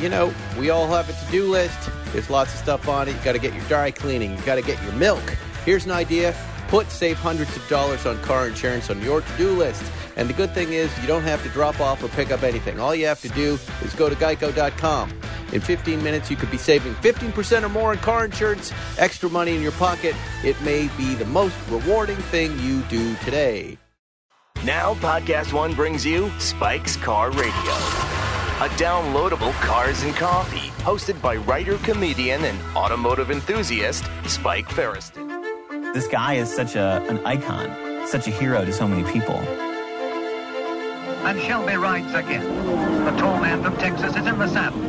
you know, we all have a to do list. There's lots of stuff on it. You got to get your dry cleaning, you got to get your milk. Here's an idea put save hundreds of dollars on car insurance on your to do list. And the good thing is, you don't have to drop off or pick up anything. All you have to do is go to geico.com. In 15 minutes, you could be saving 15% or more on car insurance, extra money in your pocket. It may be the most rewarding thing you do today. Now, Podcast One brings you Spike's Car Radio, a downloadable cars and coffee hosted by writer, comedian, and automotive enthusiast Spike Feresten. This guy is such a, an icon, such a hero to so many people. And Shelby rides again. The tall man from Texas is in the saddle.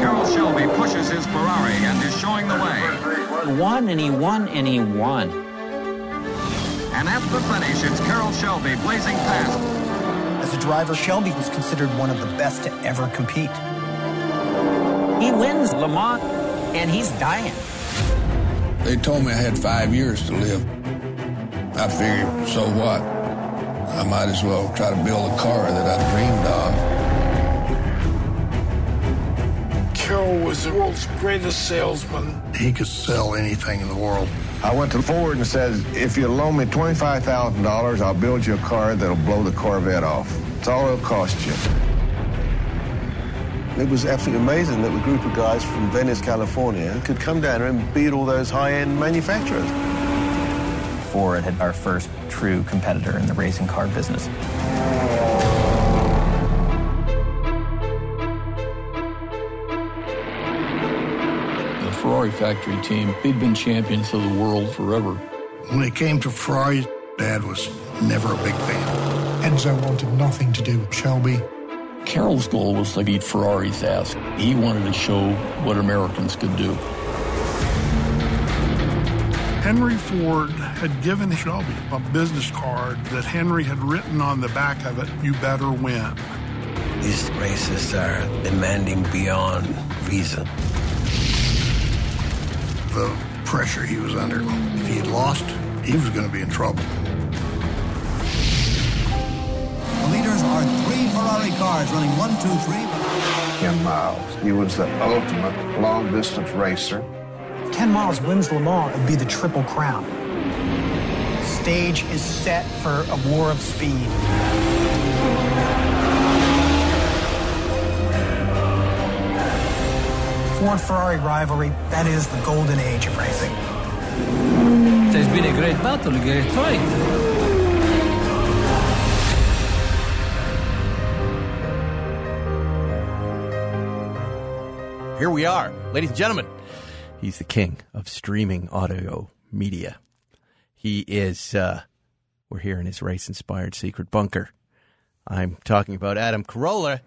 Carroll Shelby pushes his Ferrari and is showing the way. He won and he won and he won. And at the finish, it's Carroll Shelby blazing past. As a driver, Shelby was considered one of the best to ever compete. He wins Le Mans and he's dying. They told me I had five years to live. I figured, so what? I might as well try to build a car that I dreamed of. Carroll was the world's greatest salesman. He could sell anything in the world. I went to Ford and said, if you loan me $25,000, I'll build you a car that'll blow the Corvette off. It's all it'll cost you. It was absolutely amazing that a group of guys from Venice, California could come down here and beat all those high-end manufacturers. Ford had our first true competitor in the racing car business. Ferrari factory team, they'd been champions of the world forever. When it came to Ferrari, Dad was never a big fan. Enzo wanted nothing to do with Shelby. Carroll's goal was to beat Ferrari's ass. He wanted to show what Americans could do. Henry Ford had given Shelby a business card that Henry had written on the back of it, You better win. These races are demanding beyond reason. The pressure he was under, if he had lost, he was going to be in trouble. The leaders are three Ferrari cars running one, two, three. Ken Miles. He was the ultimate long distance racer. Ken Miles wins Le Mans, it'd be the Triple Crown. Stage is set for a war of speed. Ford Ferrari rivalry, that is the golden age of racing. It has been a great battle, a great fight. Here we are, ladies and gentlemen. He's the king of streaming audio media. He is, uh, we're here in his race inspired secret bunker. I'm talking about Adam Carolla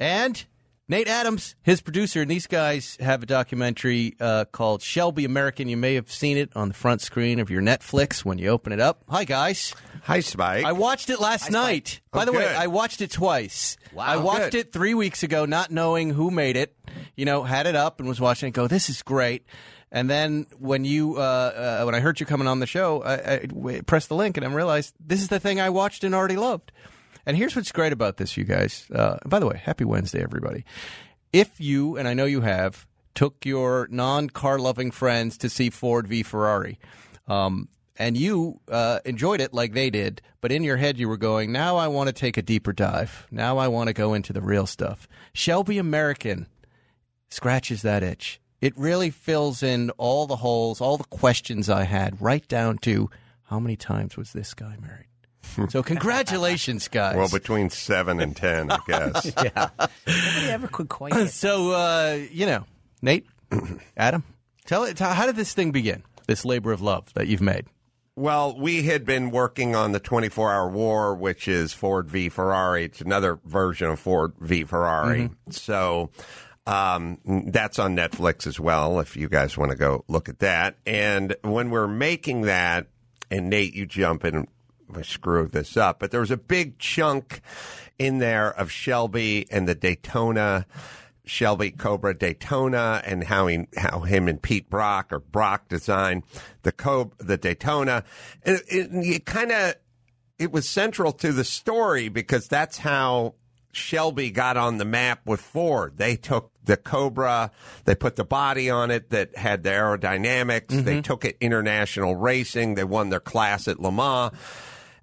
and Nate Adams, his producer. And these guys have a documentary uh, called Shelby American. You may have seen it on the front screen of your Netflix when you open it up. Hi, guys. Hi, Spike. I watched it last Hi, night. Oh, By the way. I watched it twice. Wow, I watched good. it three weeks ago, not knowing who made it. You know, had it up and was watching it. Go, this is great. And then when you uh, uh, when I heard you coming on the show, I pressed the link and I realized this is the thing I watched and already loved. And here's what's great about this, you guys. Uh, by the way, happy Wednesday, everybody. If you and I know you have took your non car loving friends to see Ford v Ferrari. Um, and you uh, enjoyed it like they did, but in your head you were going, now I want to take a deeper dive. Now I want to go into the real stuff. Shelby American scratches that itch. It really fills in all the holes, all the questions I had, right down to how many times was this guy married? So congratulations, guys. Well, between seven and ten, I guess. yeah. Nobody ever could quite get So uh, you know, Nate, Adam, tell it. How did this thing begin? This labor of love that you've made. Well, we had been working on the 24 hour war, which is Ford v Ferrari. It's another version of Ford v Ferrari. So um, that's on Netflix as well, if you guys want to go look at that. And when we're making that, and Nate, you jump in screwed this up, but there was a big chunk in there of Shelby and the Daytona. Shelby Cobra Daytona and how he, how him and Pete Brock or Brock designed the Cobra, the Daytona. And it, it kind of, it was central to the story because that's how Shelby got on the map with Ford. They took the Cobra, they put the body on it that had the aerodynamics. They mm-hmm. took it international racing. They won their class at Le Mans.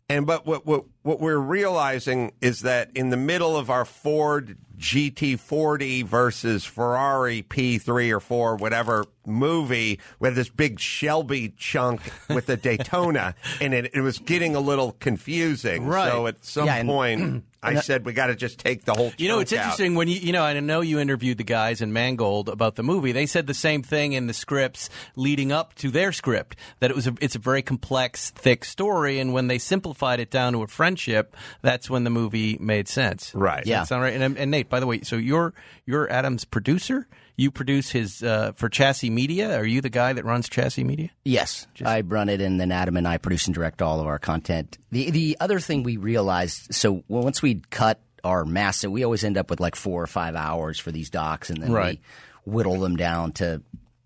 And but what what what we're realizing is that in the middle of our Ford GT40 versus Ferrari P3 or 4 whatever movie, we had this big Shelby chunk with the Daytona and it, it was getting a little confusing. Right. So at some Yeah, point I that- said we got to just take the whole You know, it's out. interesting when you you know I know you interviewed the guys in Mangold about the movie. They said the same thing in the scripts leading up to their script that it was a, it's a very complex, thick story, and when they simplified it down to a friendship, that's when the movie made sense. Right. Does that sound right? And, and Nate, by the way, so you're you're Adam's producer. You produce his uh, for Chassy Media. Are you the guy that runs Chassy Media? Yes, I run it, and then Adam and I produce and direct all of our content. The the other thing we realized, so once we cut our massive, we always end up with like four or five hours for these docs, and then Right. we whittle them down to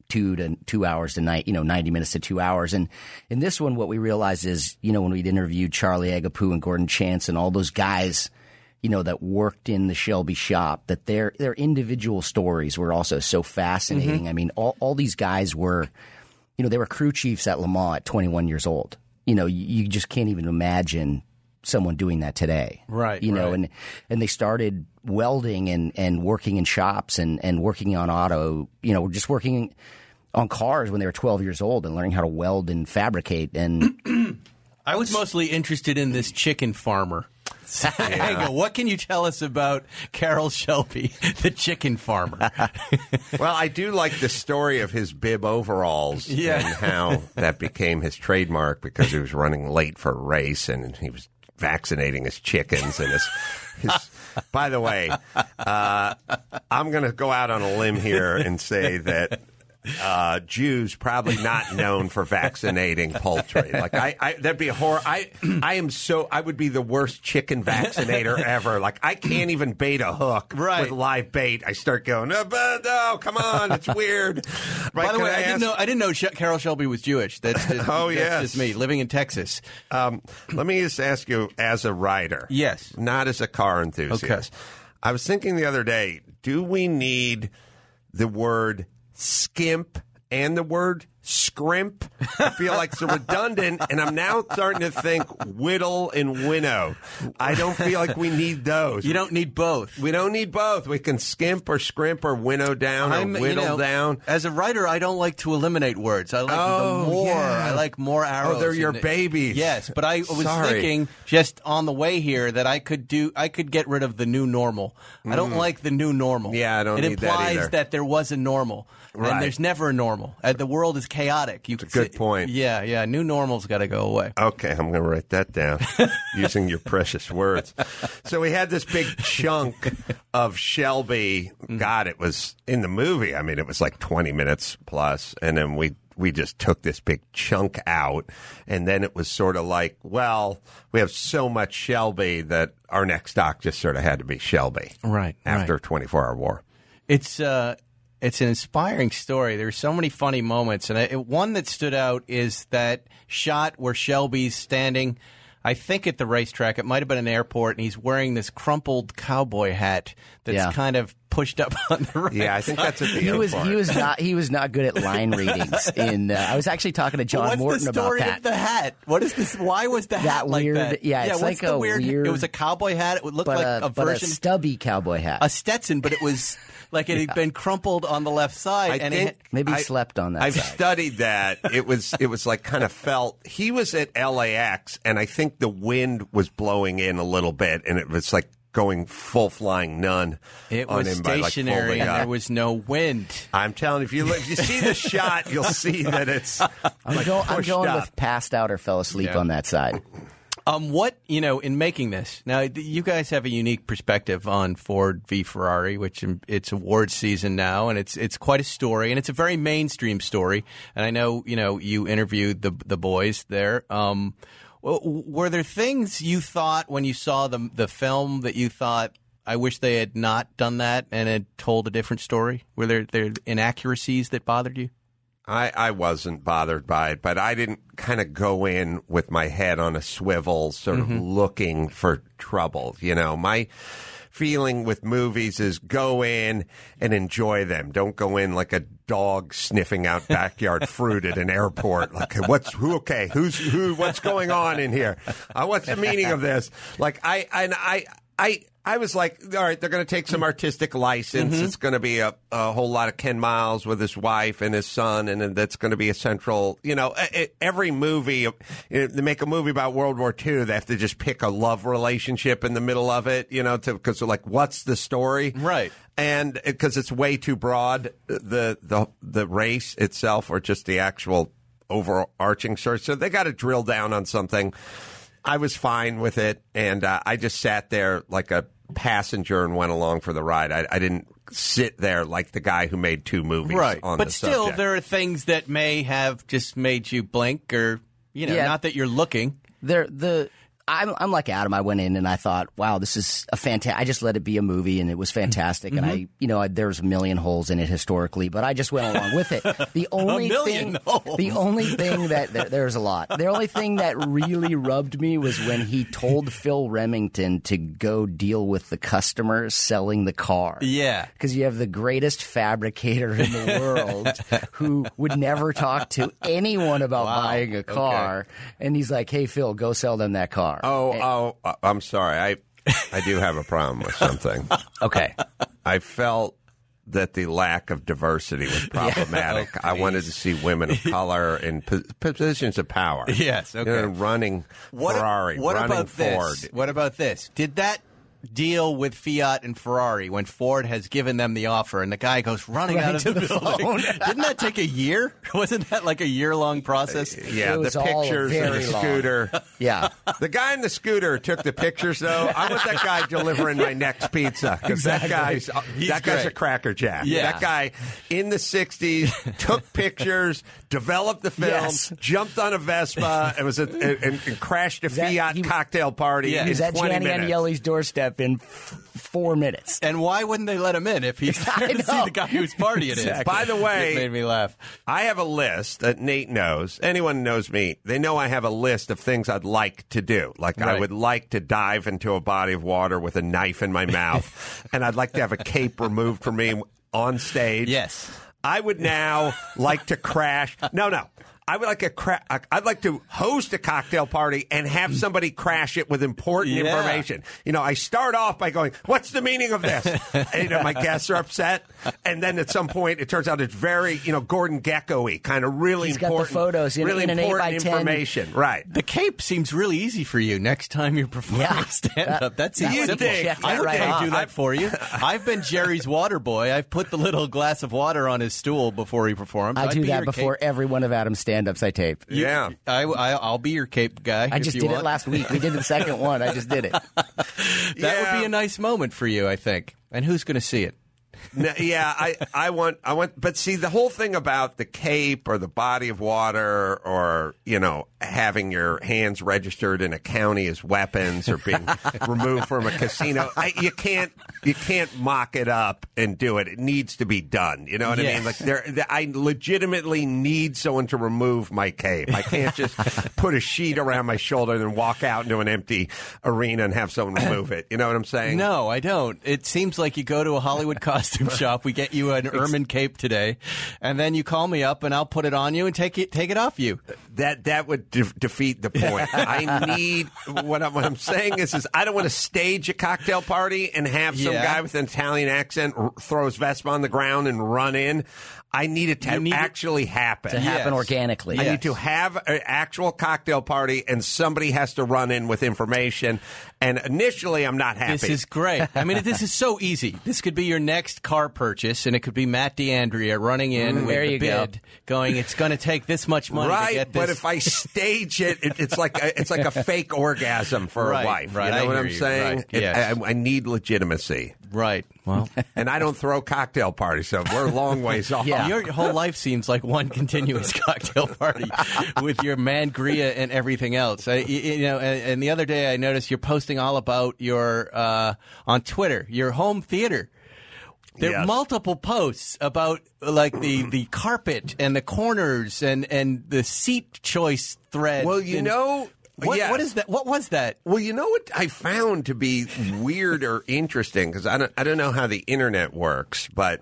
two to two hours to night, you know, ninety minutes to two hours. And in this one, what we realized is, you know, when we'd interviewed Charlie Agapiou and Gordon Chance and all those guys. You know that worked in the Shelby shop. That their their individual stories were also so fascinating. Mm-hmm. I mean, all all these guys were you know, they were crew chiefs at Le Mans at 21 years old. You know, you, you just can't even imagine someone doing that today. Right, You know, right. and and they started welding and, and working in shops and, and working on auto, you know, just working on cars when they were 12 years old and learning how to weld and fabricate and I was mostly interested in this chicken farmer. Angle. What can you tell us about Carroll Shelby, the chicken farmer? well, I do like the story of his bib overalls Yeah. and how that became his trademark because he was running late for a race and he was vaccinating his chickens and his. his by the way, uh, I'm going to go out on a limb here and say that uh, Jews probably not known for vaccinating poultry. Like I, I that'd be a horror. I, I am so I would be the worst chicken vaccinator ever. Like I can't even bait a hook right. with live bait. I start going, oh, but no, come on, it's weird. Right, By the way, I, I didn't know I didn't know Carroll Shelby was Jewish. That's just, Oh, that's yes. just me living in Texas. Um, let me just ask you, as a writer, yes, not as a car enthusiast. I was thinking the other day, do we need the word skimp and the word scrimp? I feel like it's redundant, and I'm now starting to think whittle and winnow. I don't feel like we need those. You don't need both. We don't need both. We can skimp or scrimp or winnow down I'm, or you whittle know, down. As a writer, I don't like to eliminate words. I like Oh, the more. yeah. I like more arrows. Oh, they're your and- babies. Yes, but I was Sorry. thinking just on the way here that I could do. I could get rid of the new normal. I don't Mm. like the new normal. Yeah, I don't It need that implies either. there was a normal, Right. and there's never a normal. Uh, the world is chaotic. You could Good point. Yeah, yeah. New normal's got to go away. Okay, I'm going to write that down using your precious words. So we had this big chunk of Shelby. God, it was in the movie. I mean, it was like 20 minutes plus, and then we we just took this big chunk out, and then it was sort of like, well, we have so much Shelby that our next doc just sort of had to be Shelby, Right. After right. 24 hour war. It's uh, it's an inspiring story. There's so many funny moments, and I, one that stood out is that shot where Shelby's standing. I think at the racetrack. It might have been an airport, and he's wearing this crumpled cowboy hat that's Yeah. kind of pushed up on the right. Yeah, I think that's at the he was he was not he was not good at line readings. In uh, I was actually talking to John Well, what's Morton the about that. of the hat? What is this? Why was the hat That like weird- that? yeah, it's what's like a weird, weird- It was a cowboy hat. It would look like a, a but a version, stubby cowboy hat. a Stetson, but it was like it had been crumpled on the left side. I and think it, Maybe I- slept on that I've side. studied that. It was it was like kind of felt. He was at LAX, and I think the wind was blowing in a little bit, and it was like going full flying nun. it on was him by, like, stationary, and there was no wind. I'm telling you, if you if you see the shot, you'll see that it's. I'm, like go, I'm going up. with passed out or fell asleep Yeah. on that side. Um, what you know in making this now, you guys have a unique perspective on Ford v Ferrari, which um, it's awards season now, and it's it's quite a story, and it's a very mainstream story. And I know you know you interviewed the the boys there. Um, w- were there things you thought when you saw the the film that you thought? I wish they had not done that and had told a different story. Were there there inaccuracies that bothered you? I, I wasn't bothered by it, but I didn't kind of go in with my head on a swivel, sort of mm-hmm. looking for trouble. You know, my feeling with movies is go in and enjoy them. Don't go in like a dog sniffing out backyard fruit at an airport. Like, what's who? Okay, who's who? What's going on in here? Uh, what's the meaning of this? Like, I and I I. I was like, all right, they're going to take some artistic license. Mhm. It's going to be a, a whole lot of Ken Miles with his wife and his son, and then that's going to be a central. You know, e- every movie you know, they make a movie about World War II, they have to just pick a love relationship in the middle of it. You know, because they're like, what's the story? Right. And because it's way too broad, the the the race itself, or just the actual overarching story. So they got to drill down on something. I was fine with it, and uh, I just sat there like a passenger and went along for the ride. I, I didn't sit there like the guy who made two movies right. on But the still, subject. there are things that may have just made you blink, or you know, Yeah. not that you're looking. There, the I'm I'm like Adam. I went in and I thought, wow, this is a fantastic. I just let it be a movie, and it was fantastic. And I, Mhm. you know, I, there's a million holes in it historically, but I just went along with it. The only thing, holes. the only thing that there, there's a lot. The only thing that really rubbed me was when he told Phil Remington to go deal with the customer selling the car. Yeah. because you have the greatest fabricator in the world who would never talk to anyone about Wow. buying a car, and he's like, "Hey, Phil, go sell them that car." Oh, oh, uh, I'm sorry. I I do have a problem with something. okay. I felt that the lack of diversity was problematic. Oh, I wanted to see women of color in po- positions of power. Yes, You okay. know, running What, Ferrari, what running about Ford. this? What about this? Did that deal with Fiat and Ferrari when Ford has given them the offer and the guy goes running Right out of to the, the building? phone. Didn't that take a year? Wasn't that like a year long process? Uh, yeah, It the was all pictures of the very long. scooter. Yeah. The guy in the scooter took the pictures, though. I want that guy delivering my next pizza because Exactly. that guy's He's that guy's a great. crackerjack. Yeah. That guy in the '60s took pictures, developed the film, Yes. jumped on a Vespa, and was at, and, and crashed a that- Fiat he- cocktail party Yeah. in He was at 20 Gianni minutes. Agnelli's doorstep in f- four minutes. And why wouldn't they let him in if he's I there to see the guy who's partying Exactly. in? By the way- it made me laugh. I have a list that Nate knows. Anyone who knows me, they know I have a list of things I'd like to do. Like I would like to dive into a body of water with a knife in my mouth, and I'd like to have a cape removed from me on stage. Yes. I would now like to crash. No, no. I would like a cra- I'd like to host a cocktail party and have somebody crash it with important Yeah. information. You know, I start off by going, "What's the meaning of this?" and, you know, my guests are upset, and then at some point, it turns out it's very, you know, Gordon Gekko-y, kind of really He's got the important photos in- really in important by 10. information, right? The cape seems really easy for you next time you're performing Yeah. stand up. That seems You'd simple. think. I You'd can do that for you. I've been Jerry's water boy. I've put the little glass of water on his stool before he performs. I I'd do be that before cape- every one of Adam's stand-ups I tape. yeah. I, I, I'll be your cape guy. I if just you did want. it last week. We did the second one. I just did it. That Yeah. would be a nice moment for you, I think. And who's going to see it? No, yeah, I, I want, I want, but see, the whole thing about the cape or the body of water or, you know, having your hands registered in a county as weapons or being removed from a casino, I, you can't, you can't mock it up and do it. It needs to be done. You know what I mean? Like there, there- I legitimately need someone to remove my cape. I can't just put a sheet around my shoulder and then walk out into an empty arena and have someone remove it. You know what I'm saying? No, I don't. It seems like you go to a Hollywood costume shop. We get you an ermine cape today, and then you call me up, and I'll put it on you and take it take it off you. That that would de- defeat the point. I need what I'm, what I'm saying is is I don't want to stage a cocktail party and have some Yeah. guy with an Italian accent r- throw his Vespa on the ground and run in. I need it to You need it- actually happen. To happen Yes. organically. I need to have an actual cocktail party, and somebody has to run in with information. And initially, I'm not happy. This is great. I mean, this is so easy. This could be your next car purchase, and it could be Matt DeAndrea running in mm, with there the you go. bid, going, "It's going to take this much money to right, get this." but if I stage it, it, it's like a, it's like a fake orgasm for Right, a wife. right, you know I what I'm you, saying? right, It- yes. I, I need legitimacy. Right, well, and I don't throw cocktail parties, so we're a long ways off. Yeah, your whole life seems like one continuous cocktail party with your mangria and everything else. I, you, know, and, and the other day I noticed you're posting all about your uh, on Twitter your home theater. There are multiple posts about like the, the carpet and the corners and, and the seat choice thread. Well, you and- know, What, Yes. what is that? What was that? Well, you know what I found to be weird or interesting because I don't I don't know how the internet works, but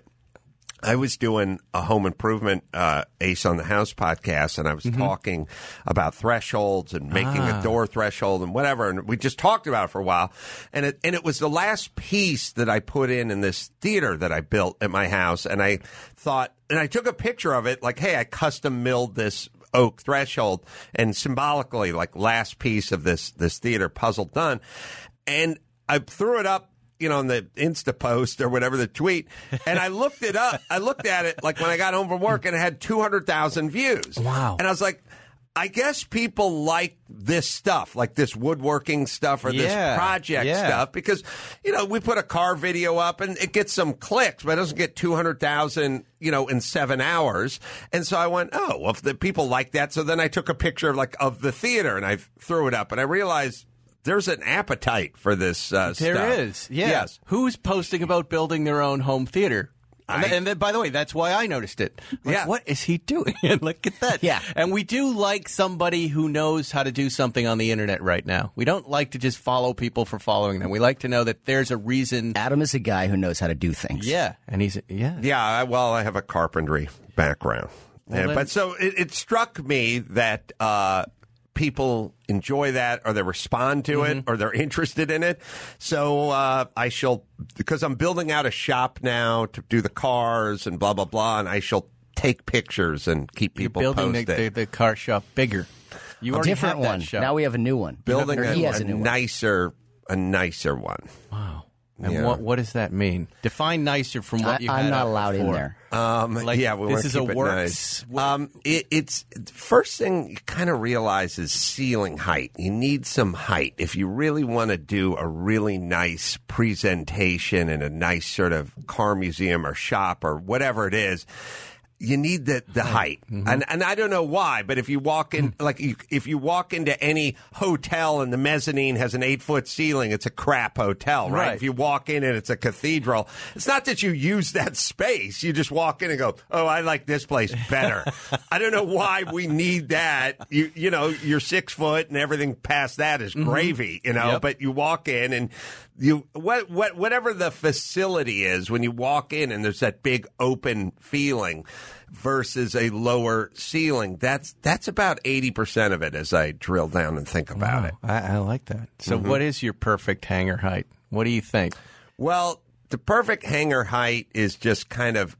I was doing a home improvement uh, Ace on the House podcast, and I was talking about thresholds and making Ah. a door threshold and whatever, and we just talked about it for a while, and it and it was the last piece that I put in in this theater that I built at my house, and I thought, and I took a picture of it, like, hey, I custom milled this oak threshold, and symbolically, like last piece of this this theater puzzle done, and I threw it up you know, in the Insta post or whatever the tweet, and I looked it up. I looked at it like when I got home from work, and it had two hundred thousand views. Wow! And I was like. I guess people like this stuff, like this woodworking stuff or Yeah, this project yeah. stuff, because you know we put a car video up and it gets some clicks, but it doesn't get two hundred thousand, you know, in seven hours. And so I went, oh, well, if the people like that, so then I took a picture of like of the theater and I threw it up, and I realized there's an appetite for this. Uh, There stuff. is, yeah. Yes. Who's posting about building their own home theater? And, I- and then, by the way, that's why I noticed it. Like, Yeah. What is he doing? Look at that. Yeah. And we do like somebody who knows how to do something on the internet right now. We don't like to just follow people for following them. We like to know that there's a reason. Adam is a guy who knows how to do things. Yeah. And he's, yeah. Yeah, I, well, I have a carpentry background. Well, Yeah, but so it, it struck me that uh, people enjoy that or they respond to it Mm-hmm. or they're interested in it. So uh, I shall, because I'm building out a shop now to do the cars and blah, blah, blah, and I shall take pictures and keep You're people building the, the, the car shop bigger. You A already different that one. shop. Now we have a new one. building a, a a new one. nicer, a nicer one. Wow. And Yeah. what what does that mean? Define nicer from what I- you I'm had not up allowed in there. Um, Like, yeah, we this is a keep it works- nice. Um, it, it's first thing you kind of realize is ceiling height. You need some height if you really want to do a really nice presentation in a nice sort of car museum or shop or whatever it is. You need the the height, Mm-hmm. and and I don't know why, but if you walk in, like you, if you walk into any hotel and the mezzanine has an eight foot ceiling, it's a crap hotel, right? Right. If you walk in and it's a cathedral, it's not that you use that space. You just walk in and go, "Oh, I like this place better." I don't know why we need that. You you know, you're six foot and everything past that is gravy, you know. Yep. But you walk in and you what what whatever the facility is when you walk in and there's that big open feeling versus a lower ceiling. That's that's about eighty percent of it as I drill down and think about it. I, I like that. So, Mhm. what is your perfect hangar height? What do you think? Well, the perfect hangar height is just kind of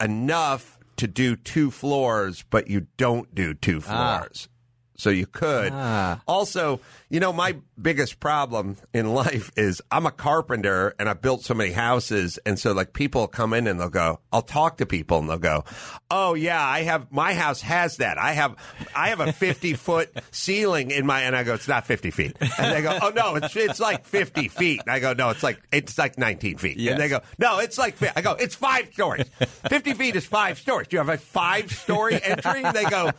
enough to do two floors, but you don't do two Ah. floors. So you could. Ah. Also, you know, my biggest problem in life is I'm a carpenter and I've built so many houses. And so like people come in and they'll go, I'll talk to people and they'll go, Oh yeah, I have, my house has that. I have, I have a 50 foot ceiling in my, and I go, it's not 50 feet. And they go, Oh no, it's, it's like 50 feet. And I go, no, it's like, it's like 19 feet. Yes. And they go, no, it's like, I go, it's five stories. 50 feet is five stories. Do you have a five story entry? And they go,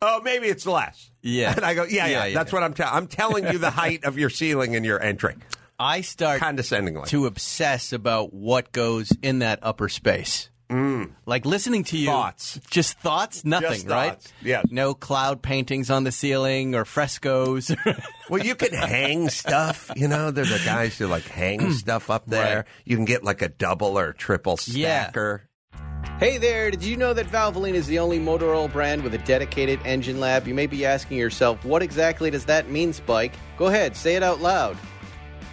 Oh, maybe it's less. Yeah. And I go, yeah, yeah. Yeah, yeah. That's what I'm telling. I'm telling you the height of your ceiling and your entry. I start condescendingly to obsess about what goes in that upper space. Mm. Like listening to you, Thoughts. just thoughts, nothing, Just right? thoughts, yes. no cloud paintings on the ceiling or frescoes. Well, you can hang stuff. You know, there's the guys who like hang stuff up there. Right. You can get like a double or triple Yeah. stacker. Hey there, did you know that Valvoline is the only motor oil brand with a dedicated engine lab? You may be asking yourself, what exactly does that mean, Spike? Go ahead, say it out loud.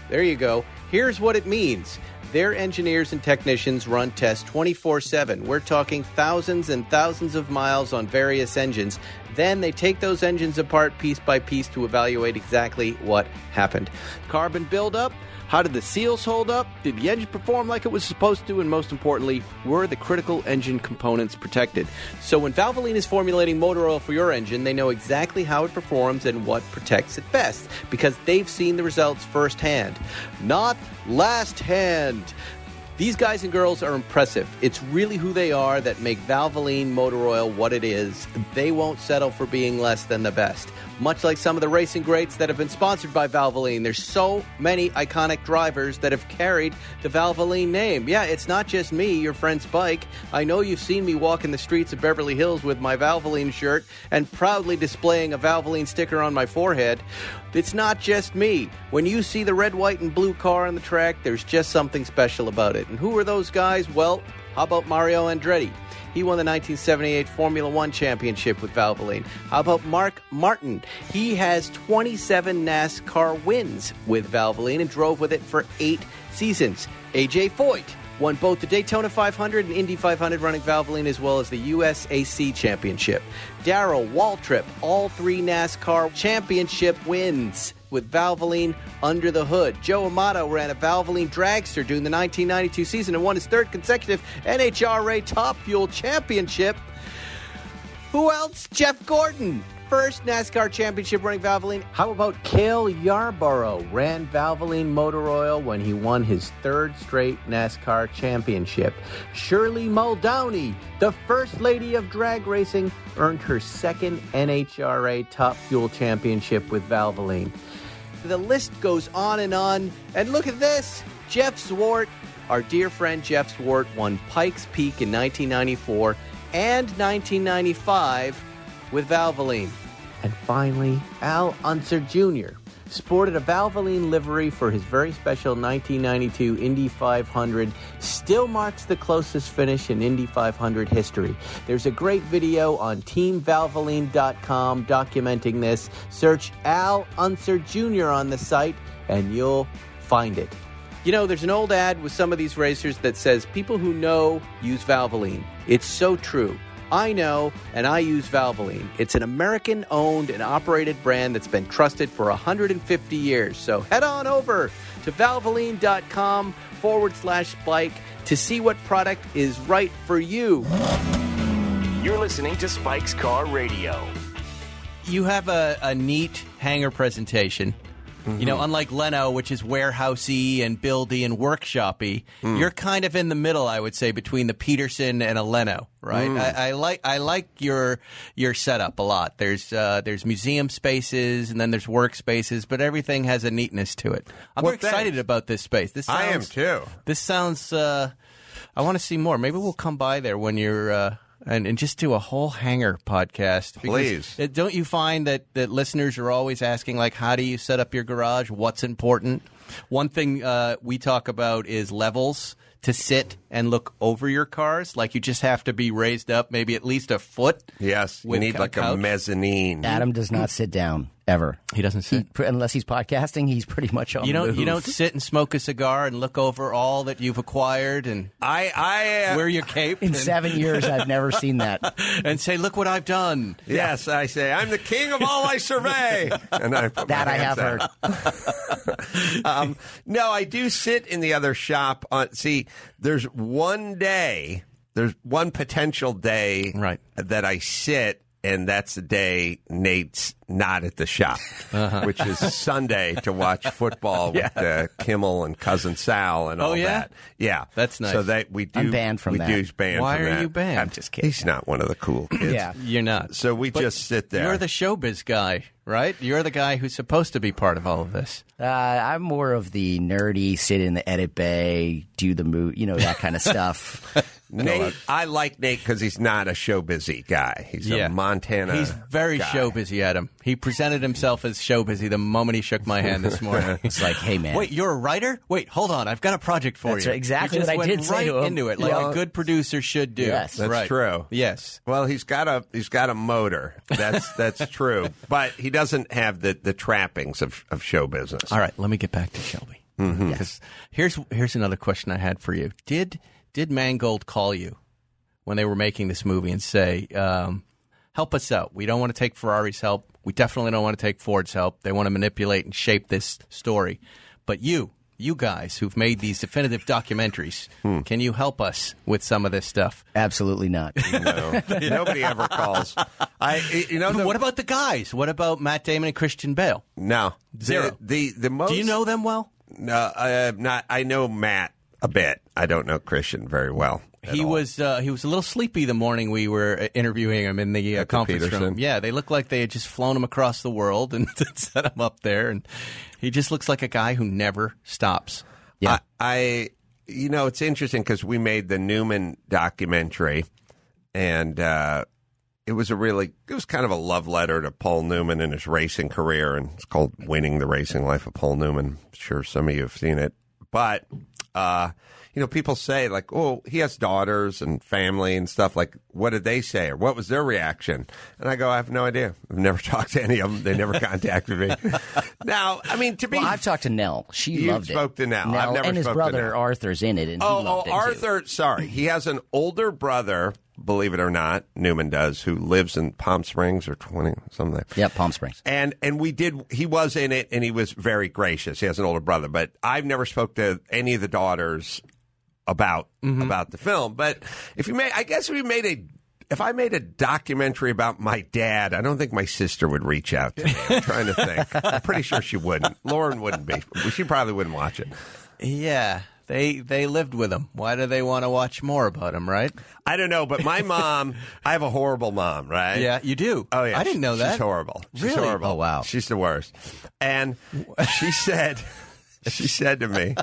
There you go. Here's what it means. Their engineers and technicians run tests 24 7. We're talking thousands and thousands of miles on various engines. Then they take those engines apart piece by piece to evaluate exactly what happened. Carbon buildup? How did the seals hold up? Did the engine perform like it was supposed to? And most importantly, were the critical engine components protected? So when Valvoline is formulating motor oil for your engine, they know exactly how it performs and what protects it best because they've seen the results firsthand, not last hand. These guys and girls are impressive. It's really who they are that make Valvoline motor oil what it is. They won't settle for being less than the best. Much like some of the racing greats that have been sponsored by Valvoline. There's so many iconic drivers that have carried the Valvoline name. Yeah, it's not just me, your friend Spike. I know you've seen me walk in the streets of Beverly Hills with my Valvoline shirt and proudly displaying a Valvoline sticker on my forehead. It's not just me. When you see the red, white, and blue car on the track, there's just something special about it. And who are those guys? Well, how about Mario Andretti? He won the 1978 Formula One championship with Valvoline. How about Mark Martin? He has 27 NASCAR wins with Valvoline and drove with it for eight seasons. AJ Foyt won both the Daytona 500 and Indy 500 running Valvoline as well as the USAC championship. Darrell Waltrip, all three NASCAR championship wins with Valvoline under the hood. Joe Amato ran a Valvoline dragster during the 1992 season and won his third consecutive NHRA Top Fuel Championship. Who else? Jeff Gordon. First NASCAR championship running Valvoline. How about Cale Yarborough? Ran Valvoline Motor Oil when he won his third straight NASCAR championship. Shirley Muldowney, the first lady of drag racing, earned her second NHRA Top Fuel championship with Valvoline. The list goes on and on. And look at this Jeff Zwart, our dear friend Jeff Zwart, won Pikes Peak in 1994 and 1995 with Valvoline. And finally, Al Unser Jr. sported a Valvoline livery for his very special 1992 Indy 500. Still marks the closest finish in Indy 500 history. There's a great video on TeamValvoline.com documenting this. Search Al Unser Jr. on the site and you'll find it. You know, there's an old ad with some of these racers that says people who know use Valvoline. It's so true. I know, and I use Valvoline. It's an American owned and operated brand that's been trusted for 150 years. So head on over to valvoline.com forward slash Spike to see what product is right for you. You're listening to Spike's Car Radio. You have a, a neat hangar presentation. You know, unlike Leno, which is warehousey and buildy and workshoppy, you're kind of in the middle, I would say, between the Petersen and a Leno, right? Mm. I, I like I like your your setup a lot. There's uh, there's museum spaces and then there's workspaces, but everything has a neatness to it. I'm Well, excited thanks. about this space. This I am too. This sounds. Uh, I want to see more. Maybe we'll come by there when you're. Uh, and, and just do a whole hangar podcast. Please. Don't you find that, that listeners are always asking, like, how do you set up your garage? What's important? One thing uh, we talk about is levels to sit and look over your cars. Like, you just have to be raised up maybe at least a foot. Yes, you with need a like a mezzanine. Adam does not sit down ever. He doesn't He, unless he's podcasting. He's pretty much on You don't. move. You don't sit and smoke a cigar and look over all that you've acquired and I I uh, wear your cape In and- seven years, I've never seen that. and say, "Look what I've done." Yes, I say I'm the king of all I survey, and I put That I have out. um, no, I do sit in the other shop. On, see, there's one day, there's one potential day Right. that I sit, and that's the day Nate's not at the shop, Uh-huh. which is Sunday to watch football with uh, Kimmel and cousin Sal and Oh, all yeah? that. Yeah, That's nice. So that we do. I'm banned from we that. do banned. Why from are that. you banned? I'm just kidding. He's not one of the cool kids. Yeah. You're not. So we But just sit there. You're the showbiz guy, right? You're the guy who's supposed to be part of all of this. Uh, I'm more of the nerdy, sit in the edit bay, do the move, you know, that kind of stuff. Nate, I like Nate because he's not a show busy guy. He's a Montana. He's very guy. show busy, Adam. He presented himself as show busy the moment he shook my hand this morning. It's like, hey, man. Wait, you're a writer? Wait, hold on. I've got a project for That's you. exactly You just what I went did say right to him. into it, like Yeah. a good producer should do. Yes. That's Right. true. Yes. Well, he's got a he's got a motor. That's that's true. But he doesn't have the, the trappings of, of show business. All right, let me get back to Shelby. Mm-hmm. Because here's here's another question I had for you. Did did Mangold call you when they were making this movie and say, um, "Help us out. We don't want to take Ferrari's help. We definitely don't want to take Ford's help. They want to manipulate and shape this story. But you, you guys who've made these definitive documentaries, Hmm. can you help us with some of this stuff?" Absolutely not. No, nobody ever calls. I you know the, what about the guys? What about Matt Damon and Christian Bale? no Zero. The the, the most Do you know them well? No, uh, not. I know Matt a bit. I don't know Christian very well. He all. was uh, he was a little sleepy the morning we were uh, interviewing him in the uh, At the conference room. Yeah, they looked like they had just flown him across the world and set him up there, and he just looks like a guy who never stops. I, I you know, it's interesting because we made the Newman documentary, and uh, it was a really, it was kind of a love letter to Paul Newman and his racing career, and it's called "Winning the Racing Life of Paul Newman." I'm sure some of you have seen it, but uh, you know, people say like, "Oh, he has daughters and family and stuff." Like, what did they say, or what was their reaction? And I go, "I have no idea. I've never talked to any of them. They never contacted me." now, I mean, to be, Well, I've talked to Nell. She loved it. spoke to Nell. I've Nell never and his brother Arthur's in it, and oh, he loved oh, it too. Arthur. Sorry, he has an older brother. Believe it or not, Newman does, who lives in Palm Springs or twenty something. Yeah, Palm Springs. And and we did. He was in it, and he was very gracious. He has an older brother, but I've never spoke to any of the daughters about Mm-hmm. about the film. But if you made, I guess if we made a. If I made a documentary about my dad, I don't think my sister would reach out to me. I'm trying to think. I'm pretty sure she wouldn't. Lauren wouldn't be. She probably wouldn't watch it. Yeah, they they lived with him. Why do they want to watch more about him? Right? I don't know, but my mom, I have a horrible mom, right? Yeah, you do. Oh yeah, I didn't know She's that. She's horrible. She's Really? horrible. Oh, wow. she's the worst. And she said, she said to me,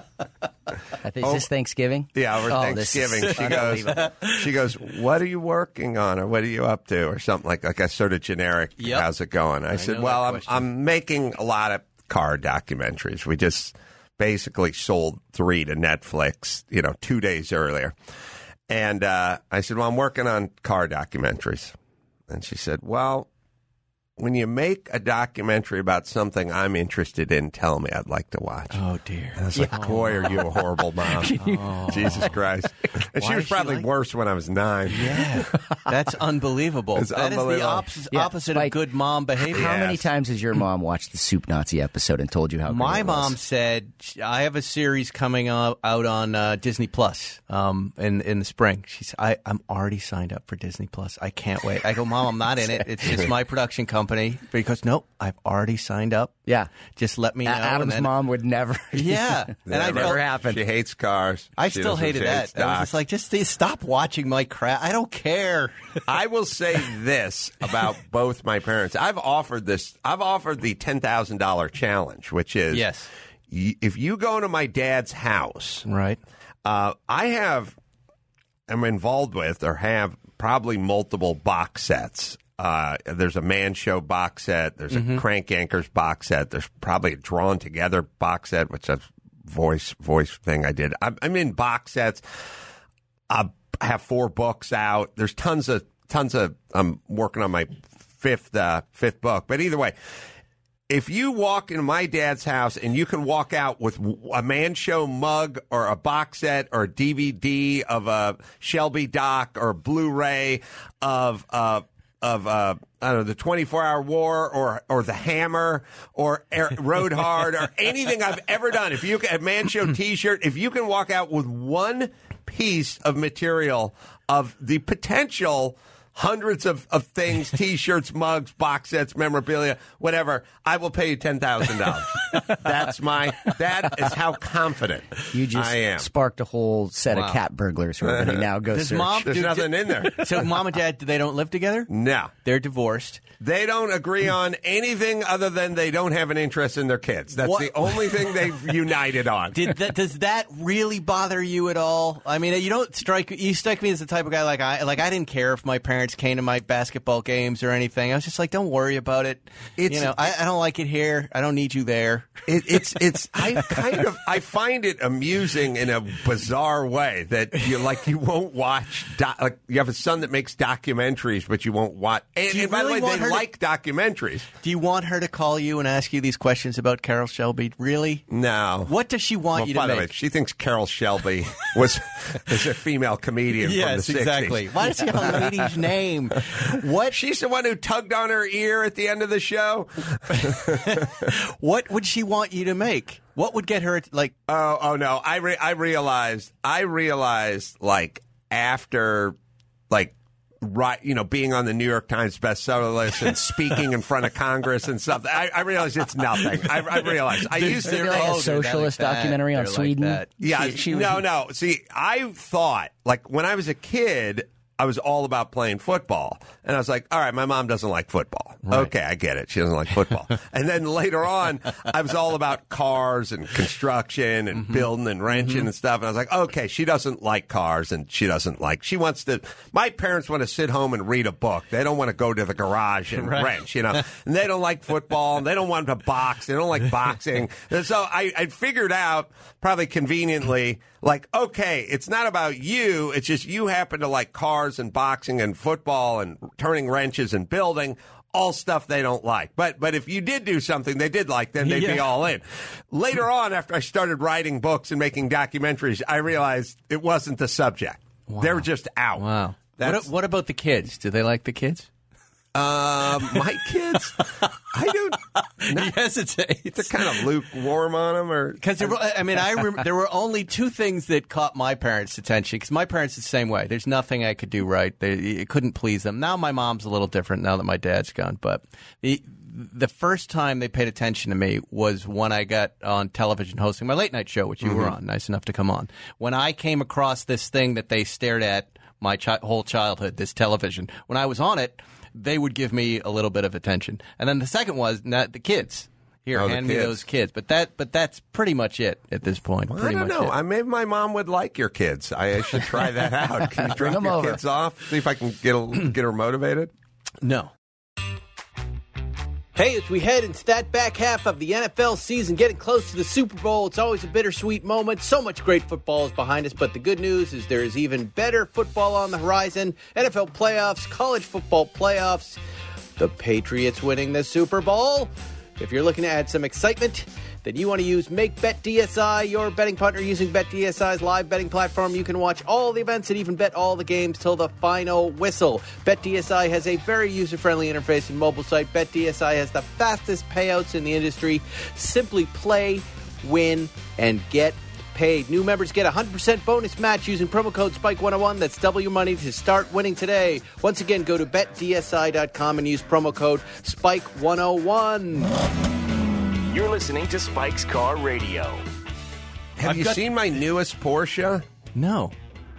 I think is this Thanksgiving? "Yeah, over Oh, Thanksgiving." She goes, "She goes, what are you working on, or what are you up to, or something like like a sort of generic. Yep. How's it going? I, said, "Well, I'm question. I'm making a lot of car documentaries. We just basically sold three to Netflix, you know, two days earlier." And uh, I said, "Well, I'm working on car documentaries." And she said, "Well, when you make a documentary about something I'm interested in, tell me. I'd like to watch." Oh dear. And I was like, "Boy, are you a horrible mom!" Jesus Christ! And she was is she probably like- worse when I was nine. Yeah, that's unbelievable. It's That is the opposite, Yeah, opposite like, of good mom behavior. How many times has your mom watched the Soup Nazi episode and told you how great My it was? mom said I have a series coming out, out on uh, Disney Plus um, in in the spring. She's I I'm already signed up for Disney Plus. I can't wait. I go, Mom, I'm not in it. It's just my production company because nope, I've already signed up. Yeah. Just let me A- know. Adam's then- mom would never. Yeah, and I Never felt, happened. She hates cars. I She still hated that. I was just like, just stop watching my crap. I don't care. I will say this about both my parents. I've offered this. I've offered the ten thousand dollar challenge, which is Yes. if you go to my dad's house, right. uh, I have am involved with or have probably multiple box sets. Uh, there's a man show box set. There's a Crank Yankers box set. There's probably a drawn together box set, which is a voice voice thing I did. I'm, I'm in box sets. I have four books out. There's tons of tons of. I'm working on my fifth uh, fifth book. But either way, if you walk into my dad's house and you can walk out with a man show mug or a box set or a DVD of a Shelby doc or Blu-ray of uh, of uh, I don't know the 24 hour war or or the Hammer or Air, Road Hard or anything I've ever done. If you can, a man show T-shirt, if you can walk out with one piece of material of the potential hundreds of, of things t-shirts mugs box sets memorabilia whatever i will pay you $10000 that's my that is how confident You just i am sparked a whole set Wow. of cat burglars who are going to now go Does search. mom? There's do- nothing in there. So mom and dad, they don't live together. no They're divorced. They don't agree on anything other than they don't have an interest in their kids that's What- the only thing they've united on that, does that really bother you at all? I mean, you don't strike you strike me as the type of guy like I like I didn't care if my parents came to my basketball games or anything. I was just like, don't worry about it. It's- you know, I, I don't like it here. I don't need you there. It, it's it's I kind of I find it amusing in a bizarre way that you like you won't watch doc, like you have a son that makes documentaries but you won't watch and, Do you and by really the way want they like documentaries Do you want her to call you and ask you these questions about Carroll Shelby? Really? no What does she want well, you to by the make? way she thinks Carol Shelby was is a female comedian yes, from the 60s. exactly. Why does she have a lady's name? What She's the one who tugged on her ear at the end of the show. what would she want you to make? What would get her like? Oh, oh no! I re- I realized I realized like after like right, you know, being on the New York Times bestseller list and speaking in front of Congress and stuff. I, I realize it's nothing. I, I realize I used to like a socialist documentary on Sweden. Yeah, She- she was- no, no. See, I thought like when I was a kid. I was all about playing football. And I was like, all right, my mom doesn't like football. Okay, I get it. She doesn't like football. and then later on, I was all about cars and construction and Mm-hmm. building and wrenching and stuff. And I was like, okay, she doesn't like cars and she doesn't like, she wants to, my parents want to sit home and read a book. They don't want to go to the garage and Right. wrench, you know. And they don't like football and they don't want to box. They don't like boxing. And so I, I figured out, probably conveniently, like, okay, it's not about you. It's just you happen to like cars and boxing and football and turning wrenches and building. All stuff they don't like. But but if you did do something they did like, then they'd be all in. Later on, after I started writing books and making documentaries, I realized it wasn't the subject. They were just out. Wow. What, what about the kids? Do they like the kids? um, my kids, I don't. He hesitates. They're kind of lukewarm on them, or Because I mean, I rem- there were only two things that caught my parents' attention. Because my parents the same way. There's nothing I could do right. They it couldn't please them. Now my mom's a little different. Now that my dad's gone, but the the first time they paid attention to me was when I got on television hosting my late night show, which you were Mhm. on. Nice enough to come on. When I came across this thing that they stared at my chi- whole childhood, this television. When I was on it, they would give me a little bit of attention. And then the second was not the kids. Here, Oh, hand me kids. those kids. But that, but that's pretty much it at this point. I pretty don't much know. it. I, maybe my mom would like your kids. I, I should try that out. Can you drop your over. kids off? See if I can get a, get her motivated. No. Hey, as we head into that back half of the NFL season, getting close to the Super Bowl, it's always a bittersweet moment. So much great football is behind us, but the good news is there is even better football on the horizon. NFL playoffs, college football playoffs, the Patriots winning the Super Bowl. If you're looking to add some excitement, then you want to use Make Bet DSI, your betting partner using Bet DSI's live betting platform. You can watch all the events and even bet all the games till the final whistle. Bet DSI has a very user friendly interface and mobile site. Bet DSI has the fastest payouts in the industry. Simply play, win, and get paid. New members get a 100% bonus match using promo code SPIKE101. That's double your money to start winning today. Once again, go to betdsi.com and use promo code SPIKE101. You're listening to Spike's Car Radio. Have I've you got- seen my newest Porsche? No.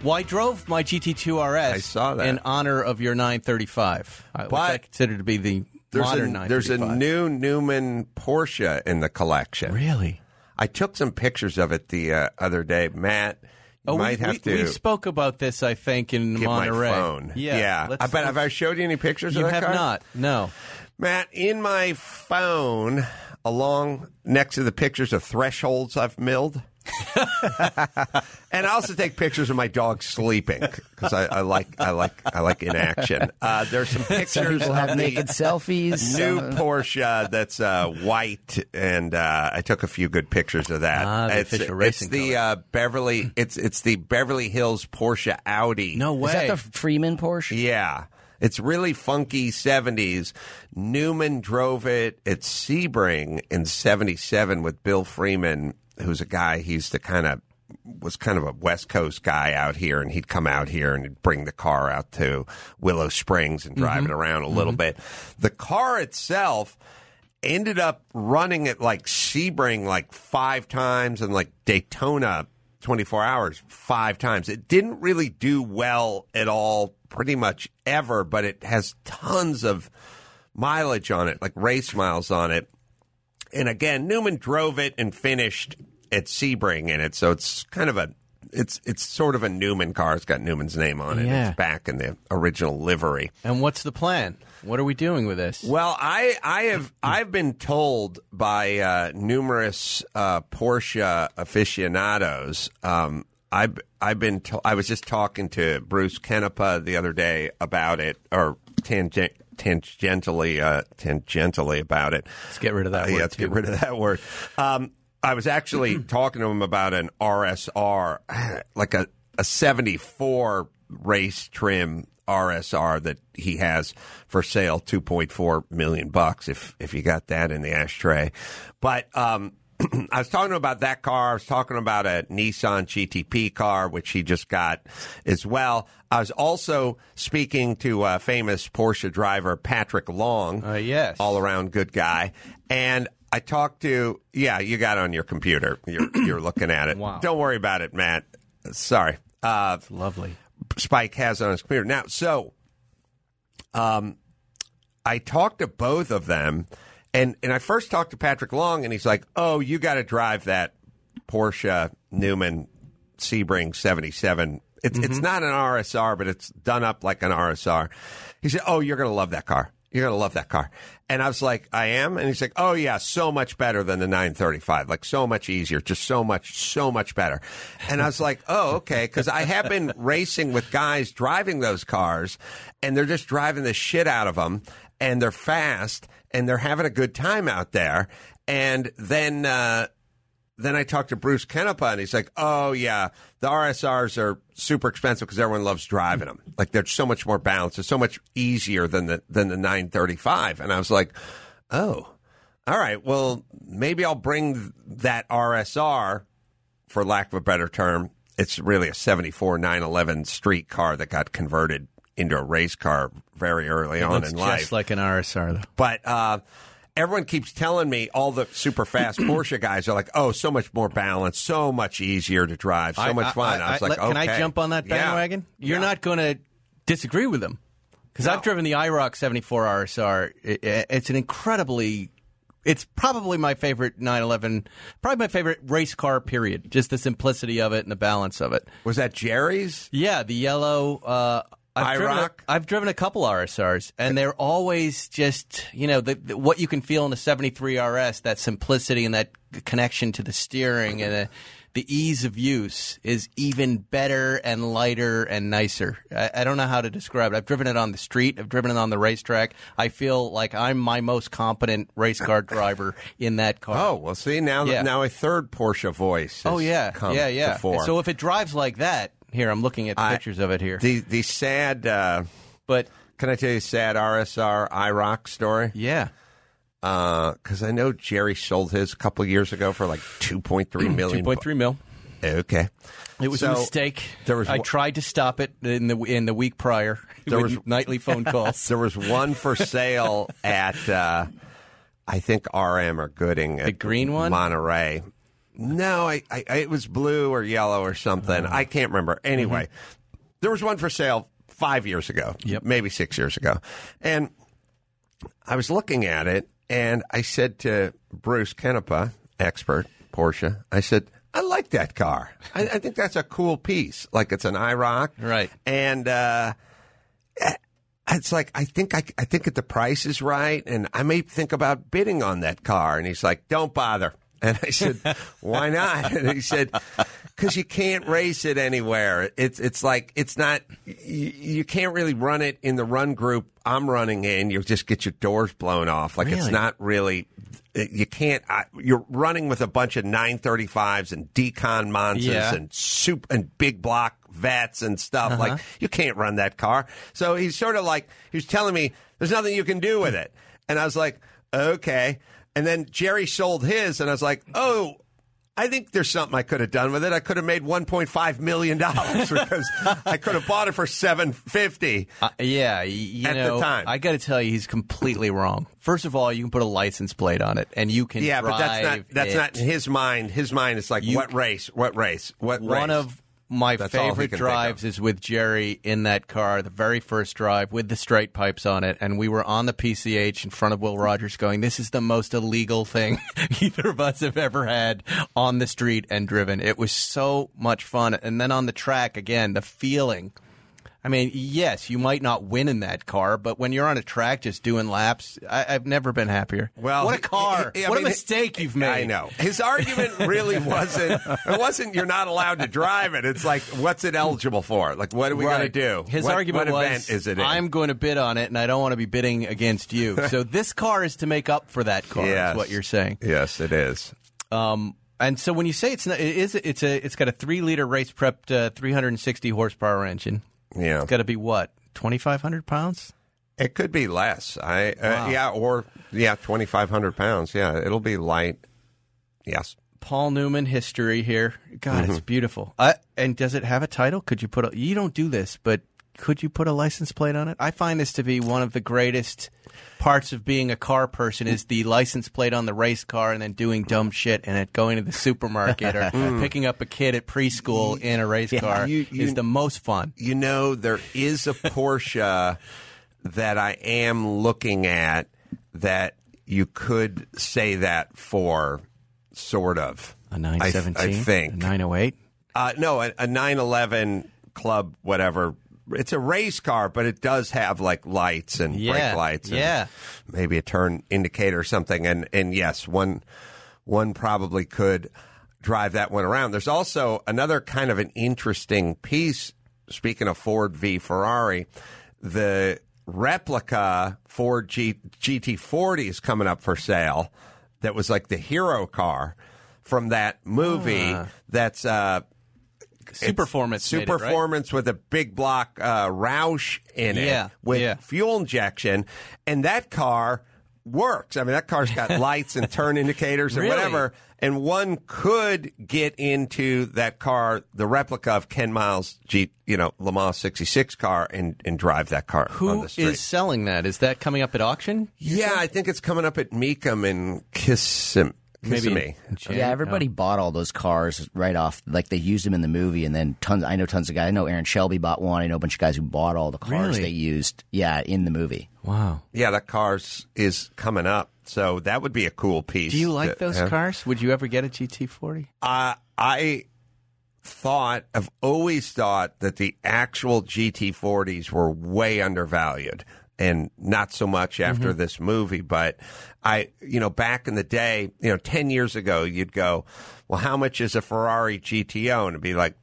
Well, I drove my GT2 RS I saw that. in honor of your 935, uh, which But I consider to be the There's modern a, there's a new Newman Porsche in the collection. Really? I took some pictures of it the uh, other day. Matt, you Oh, might we, have we, to we spoke about this, I think, in get my Monterey. phone. Yeah, yeah. let's- I bet. Have I showed you any pictures? You of that have car? not. No. Matt, in my phone, along next to the pictures of thresholds I've milled. and I also take pictures of my dog sleeping because I, I like I like I like inaction. Uh, there's some Some pictures people of have the naked selfies. new Some- Porsche that's uh, white, and uh, I took a few good pictures of that. Ah, the it's, it's the uh, Beverly. It's it's the Beverly Hills Porsche Audi. No way. Is that the Freeman Porsche? Yeah. It's really funky 70s. Newman drove it at Sebring in 77 with Bill Freeman, who's a guy, he's the kind of was kind of a West Coast guy out here, and he'd come out here and he'd bring the car out to Willow Springs and drive it mm-hmm. around a little mm-hmm. bit. The car itself ended up running at like Sebring like five times and like Daytona 24 hours five times. It didn't really do well at all pretty much ever, but it has tons of mileage on it, like race miles on it. And again, Newman drove it and finished at Sebring in it, so it's kind of a it's it's sort of a Newman car. It's got Newman's name on it. Yeah. It's back in the original livery. And what's the plan? What are we doing with this? Well, I I have I've been told by uh, numerous uh, Porsche aficionados. Um, I've I've been to, I was just talking to Bruce Canepa the other day about it, or tangent, tangentially uh, tangentially about it. Let's get rid of that Uh, word, yeah, let's get rid of that word. Um, I was actually talking to him about an RSR, like a a seventy four race trim RSR that he has for sale, two point four million bucks if if you got that in the ashtray. But um, I was talking about that car. I was talking about a Nissan GTP car, which he just got as well. I was also speaking to uh, famous Porsche driver Patrick Long. Uh, yes. All around good guy. And I talked to, yeah, you got on your computer. You're, you're looking at it. Wow. Don't worry about it, Matt. Sorry. Uh, lovely. Spike has it on his computer. Now, so um, I talked to both of them, and, and I first talked to Patrick Long, and he's like, oh, you got to drive that Porsche Newman Sebring 77. It's, it's mm-hmm. not an RSR, but it's done up like an RSR. He said, oh, you're going to love that car. You're going to love that car. And I was like, I am? And he's like, oh, yeah, so much better than the 935. Like, so much easier. Just so much, so much better. And I was like, oh, okay. Because I have been racing with guys driving those cars, and they're just driving the shit out of them, and they're fast, and they're having a good time out there. And then, uh, then I talked to Bruce Canepa, and he's like, "Oh yeah, the RSRs are super expensive because everyone loves driving them. Like they're so much more balanced. It's so much easier than the than the 935." And I was like, "Oh, all right. Well, maybe I'll bring that RSR, for lack of a better term. It's really a 74 911 street car that got converted into a race car very early It on in just life. like an RSR, though. But uh, everyone keeps telling me all the super fast Porsche guys are like, "Oh, so much more balance, so much easier to drive, so I- much fun." I, was like, "Can I jump on that Yeah. bandwagon?" You're not going to disagree with them because I've driven the IROC 74 RSR. It- it's an incredibly. It's probably my favorite 911, probably my favorite race car. Period. Just the simplicity of it and the balance of it. Was that Jerry's? Yeah, the yellow. Uh, I've driven, a? I've driven a couple RSRs, and they're always just you know the, the, what you can feel in a '73 RS. That simplicity and that connection to the steering and the, the ease of use is even better and lighter and nicer. I, I don't know how to describe it. I've driven it on the street. I've driven it on the racetrack. I feel like I'm my most competent race car driver in that car. Oh well, see now Yeah. now a third Porsche voice. Oh, has Oh yeah, come yeah, yeah. So if it drives like that, here I'm looking at I- pictures of it here. the the sad, uh, but can I tell you a sad RSR IROC story? Yeah. Because I know Jerry sold his a couple years ago for like two point three million. 2.3 mil. Okay. It was So, a mistake. There was I tried to stop it in the in the week prior. There was- nightly phone calls. there was one for sale at uh, I think RM or Gooding. The green one? Monterey. No, I, I, it was blue or yellow or something. Uh-huh. I can't remember. Mm-hmm. Anyway, there was one for sale five years ago, maybe six years ago, and I was looking at it, and I said to Bruce Canepa, expert Porsche, I said. I like that car. I, I think that's a cool piece. Like it's an IROC, right? And uh, eh, it's like I think I, I think that the price is right, and I may think about bidding on that car. And he's like, "Don't bother." And I said, "Why not?" And he said, "Because you can't race it anywhere. It's it's like it's not. You, you can't really run it in the run group I'm running in. You'll just get your doors blown off. Like it's not really." You can't. I, you're running with a bunch of 935s and DeKon Monzas Yeah. and soup and big block vets and stuff. Uh-huh. Like you can't run that car. So he's sort of like he's telling me there's nothing you can do with it, and I was like, okay. And then Jerry sold his, and I was like, oh. I think there's something I could have done with it. I could have made 1.5 million dollars because I could have bought it for 750. Uh, yeah, you At the time. I got to tell you, he's completely wrong. First of all, you can put a license plate on it, and you can drive yeah, but that's not that's it. not in his mind. His mind is like You- what race? What race? What One race? of my That's favorite drives is with Jerry in that car, the very first drive with the straight pipes on it, and we were on the PCH in front of Will Rogers, going, "This is the most illegal thing either of us have ever had on the street and driven." It was so much fun, and then on the track again, the feeling. I mean, yes, you might not win in that car, but when you're on a track just doing laps, I, I've never been happier. Well, what a car! I what mean, a mistake you've made. I know. His argument really wasn't. It wasn't. You're not allowed to drive it. It's like, what's it eligible for? Like, what are we going to do? His what, argument what was, is it in? I'm going to bid on it, and I don't want to be bidding against you. so this car is to make up for that car. Yes. Is what you're saying? Yes, it is. Um, and so when you say it's not, it is it's a it's got a three liter race prepped uh, 360 horsepower engine. Yeah, it's got to be what 2,500 pounds. It could be less. I uh, Wow. yeah, or yeah, 2,500 pounds. Yeah, it'll be light. Yes. Paul Newman history here. God, it's beautiful. Uh, and does it have a title? Could you put a? You don't do this, but could you put a license plate on it? I find this to be one of the greatest parts of being a car person is the license plate on the race car and then doing dumb shit and it going to the supermarket or picking up a kid at preschool in a race car You- you- is the most fun. You know, there is a Porsche that I am looking at that you could say that for, sort of. A I, 917, I think. a 908. Uh, no, a, a 911 club, whatever. It's a race car, but it does have like lights and Yeah, brake lights. And yeah. maybe a turn indicator or something. And and yes, one one probably could drive that one around. There's also another kind of an interesting piece. Speaking of Ford v Ferrari, the replica Ford G, GT40 is coming up for sale. That was like the hero car from that movie. Ah. That's uh, Superformance it, right? Superformance with a big block uh, Roush in it Yeah, with yeah. fuel injection, and that car works. I mean, that car's got lights and turn indicators and Really? whatever. And one could get into that car, the replica of Ken Miles' Jeep, you know, Le Mans '66 car, and and drive that car on the street. is selling that? Is that coming up at auction? yeah, I think it's coming up at Mecum and Kissim, Maybe Kissimmee. in Jan- Yeah, everybody bought all those cars right off. Like they used them in the movie, and then tons. I know tons of guys. I know Aaron Shelby bought one. I know a bunch of guys who bought all the cars Really? they used. Yeah, in the movie. Wow. Yeah, that car's is coming up, so that would be a cool piece. Do you like to those have. cars? Would you ever get a GT40? Uh, I thought, I've always thought that the actual GT40s were way undervalued and not so much after Mm-hmm. this movie. But I, you know, back in the day, you know, 10 years ago, you'd go, well, how much is a Ferrari GTO? And it'd be like,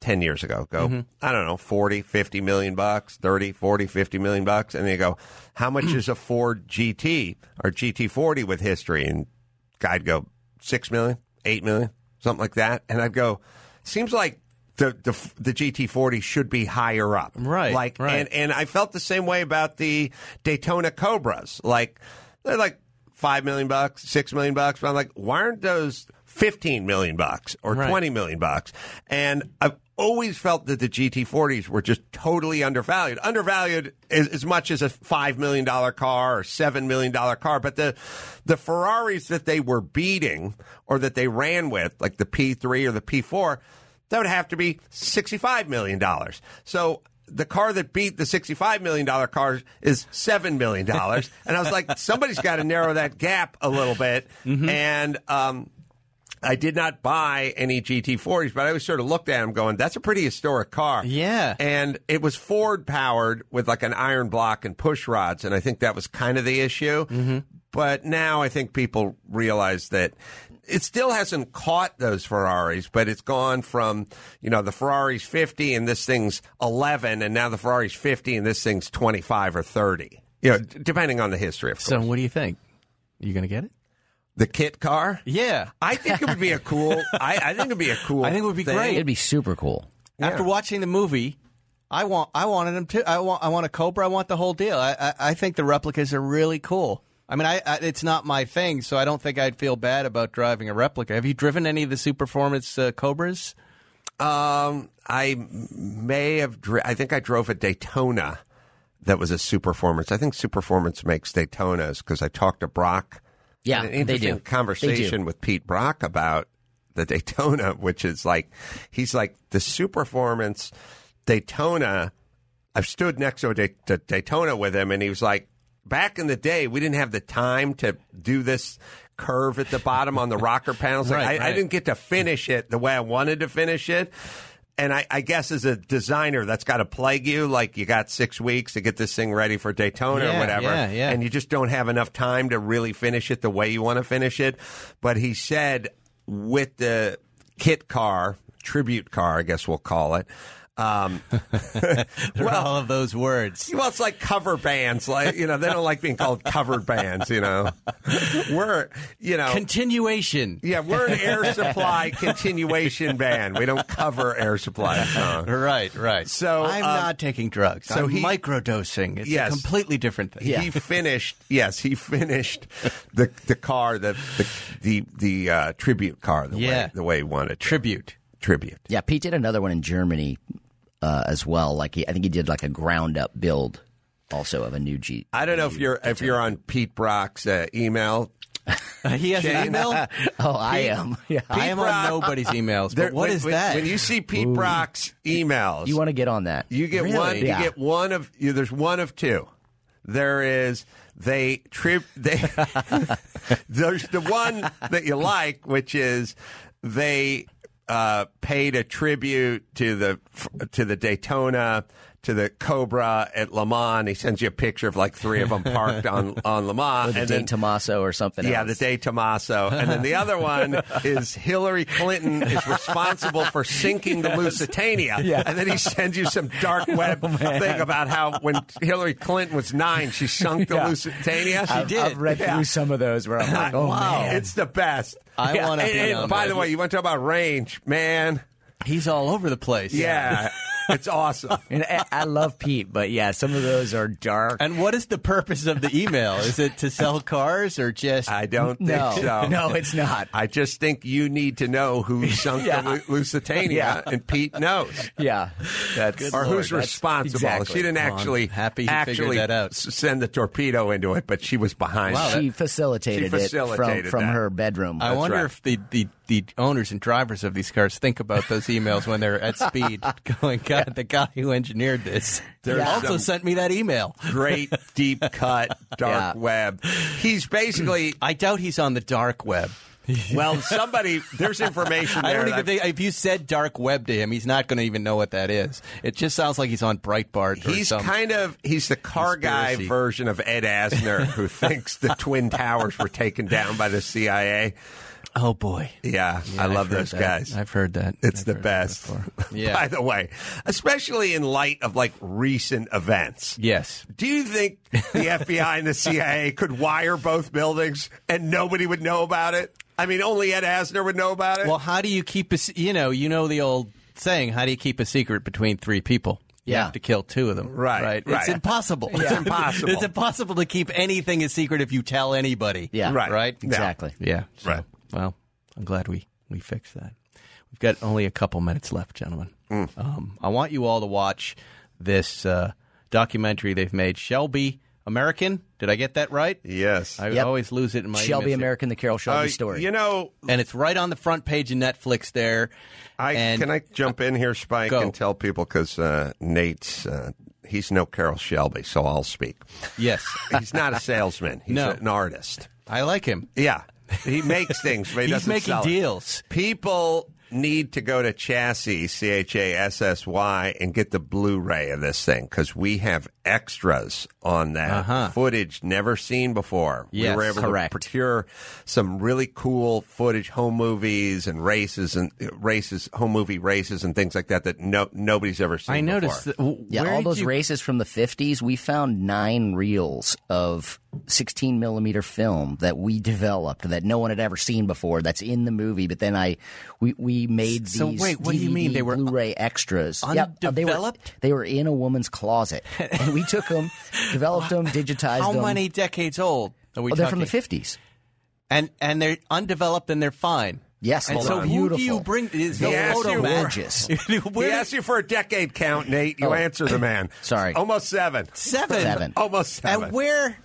10 years ago go Mm-hmm. i don't know 40 50 million bucks 30 40 50 million bucks and then you go how much is a ford gt or gt40 with history and guy'd go 6 million 8 million something like that and i'd go seems like the, the the GT40 should be higher up, Right, Like, right. and and I felt the same way about the Daytona Cobras. Like, they're like five million bucks, six million bucks. But I'm like, why aren't those fifteen million bucks or Right. twenty million bucks? And I've always felt that the GT40s were just totally undervalued. Undervalued as, as much as a five million dollar car or seven million dollar car, but the the Ferraris that they were beating or that they ran with, like the P3 or the P4, that would have to be $65 million. So the car that beat the $65 million car is $7 million. and I was like, somebody's got to narrow that gap a little bit. And, um, I did not buy any GT40s, but I always sort of looked at them going, that's a pretty historic car. Yeah. And it was Ford powered with like an iron block and push rods. And I think that was kind of the issue. But now I think people realize that it still hasn't caught those Ferraris, but it's gone from, you know, the Ferrari's 50 and this thing's 11, and now the Ferrari's 50 and this thing's 25 or 30. You know, d- depending on the history, of course. So, what do you think? Are You going to get it? the kit car? Yeah. I think it would be a cool. I, I think it'd be a cool. I think it would be thing. great. It'd be super cool. After watching the movie, I want I wanted them to. I want I want a Cobra. I want the whole deal. I I, I think the replicas are really cool. I mean, I, I it's not my thing, so I don't think I'd feel bad about driving a replica. Have you driven any of the Superformance uh, Cobras? Um, I may have. Dri- I think I drove a Daytona that was a Superformance. I think Superformance makes Daytonas because I talked to Brock. Yeah, Had an they interesting do. conversation They do. with Pete Brock about the Daytona, which is like he's like the Superformance Daytona. I've stood next to a Day- to Daytona with him, and he was like, back in the day, we didn't have the time to do this curve at the bottom on the rocker panels. Like, Right, I, I didn't get to finish it the way I wanted to finish it. And I, I guess as a designer, that's got to plague you. Like you got six weeks to get this thing ready for Daytona Yeah, or whatever, yeah, yeah. and you just don't have enough time to really finish it the way you want to finish it. But he said with the kit car, tribute car, I guess we'll call it. Um, are all of those words. well, it's like cover bands. Like you know, they don't like being called covered bands. You know, we're you know Continuation. Yeah, we're an air supply continuation band. We don't cover air supply songs. Right, right. So I'm um, not taking drugs. so I'm he- microdosing. It's Yes. a completely different thing. He finished. Yes, he finished the the car, the the the, the uh, tribute car, the Yeah. way the way he wanted. Tribute. Tribute. Yeah, Pete did another one in Germany uh, as well. Like he, I think he did like a ground up build also of a new G. I don't know if you're if you're on Pete Brock's uh, email. he has an email? Oh, I Pete- am. Yeah. I am on nobody's emails, but There- what when, is when- that? When you see Pete Ooh. Brock's emails, You want to get on that? You get Really? one. You get one of. You, there's one of two. There is they trip. They there's the one that you like, which is they uh, paid a tribute to the to the Daytona. To the Cobra at Le Mans, he sends you a picture of like three of them parked on on Le Mans, Or the and Dane then Tomaso or something yeah, else. the De Tomaso. And then the other one is Hillary Clinton is responsible for sinking the Lusitania. Yeah. And then he sends you some dark oh, web thing about how when Hillary Clinton was nine, she sunk the Yeah. Lusitania. I've, did. I've read Yeah. through some of those where I'm like, oh man. It's the best. I Yeah. and on By the way, you want to talk about range, man. He's all over the place. Yeah. It's awesome. And I, I love Pete, but yeah, some of those are dark. And what is the purpose of the email? Is it to sell cars or just? I don't think No, so. no, it's not. I just think you need to know who sunk Yeah. the Lusitania, Yeah. and Pete knows. Yeah, that's or Lord, who's that's- responsible. Exactly. She didn't Well, actually happy he actually that out. send the torpedo into it, but she was behind. Wow, it. She facilitated, She facilitated it from, from her bedroom. I wonder right. if the, the, the owners and drivers of these cars think about those emails when they're at speed, going, God, the guy who engineered this also sent me that email. Great deep cut dark Yeah. web. He's basically I doubt he's on the dark web. well. Somebody there's information. I there don't even think if you said dark web to him, he's not going to even know what that is. It just sounds like he's on Breitbart. Or He's some, kind of he's the car guy version of Ed Asner, who thinks the twin towers were taken down by the CIA. Oh boy, Yeah, Yeah, I love those that. guys. I've heard that. It's I've the best. Yeah. By the way, especially in light of like recent events. yes. Do you think the FBI and the CIA could wire both buildings and nobody would know about it? I mean, only Ed Asner would know about it. Well, how do you keep a you know you know the old saying? How do you keep a secret between three people? You Yeah. have to kill two of them. Right, right. right. It's impossible. It's impossible. it's impossible to keep anything a secret if you tell anybody. Yeah. Right. Right. exactly. Yeah. so, Right. Well, I'm glad we we fixed that. We've got only a couple minutes left, gentlemen. Mm. Um, I want you all to watch this uh, documentary they've made, Shelby American. Did I get that right? yes. I Yep. always lose it in my Shelby emails. American, the Carroll Shelby Uh, story. You know, and it's right on the front page of Netflix there. I and can I jump in here, Spike, Go. and tell people because uh, Nate's uh, he's no Carroll Shelby, so I'll speak. yes, He's not a salesman. He's No. an artist. I like him. Yeah, he makes things, but he He's doesn't making sell it. deals. People need to go to Chassy, C H A S S Y, and get the Blu-ray of this thing because we have extras on that Uh-huh. footage never seen before. Yes, we were able correct. to procure some really cool footage, home movies and races and uh, races, home movie races and things like that that no nobody's ever seen. I noticed. That, w- Yeah, all those you- races from the 50s, we found nine reels of 16 millimeter film that we developed that no one had ever seen before. That's in the movie, but then I we we made So these wait, what do you mean DVD they were Blu-ray extras? Yep, uh, they were undeveloped? they were in a woman's closet, and we took them, developed them, digitized How them. How many decades old are we Oh, they're from the 50s. and and they're undeveloped and they're fine. Yes, and hold so on. who do you bring? Is He no asked photo you man. Gorgeous. He Where asked you for a decade count, Nate. You Oh. answer the man. Sorry. almost seven. seven. Seven. Almost seven. And where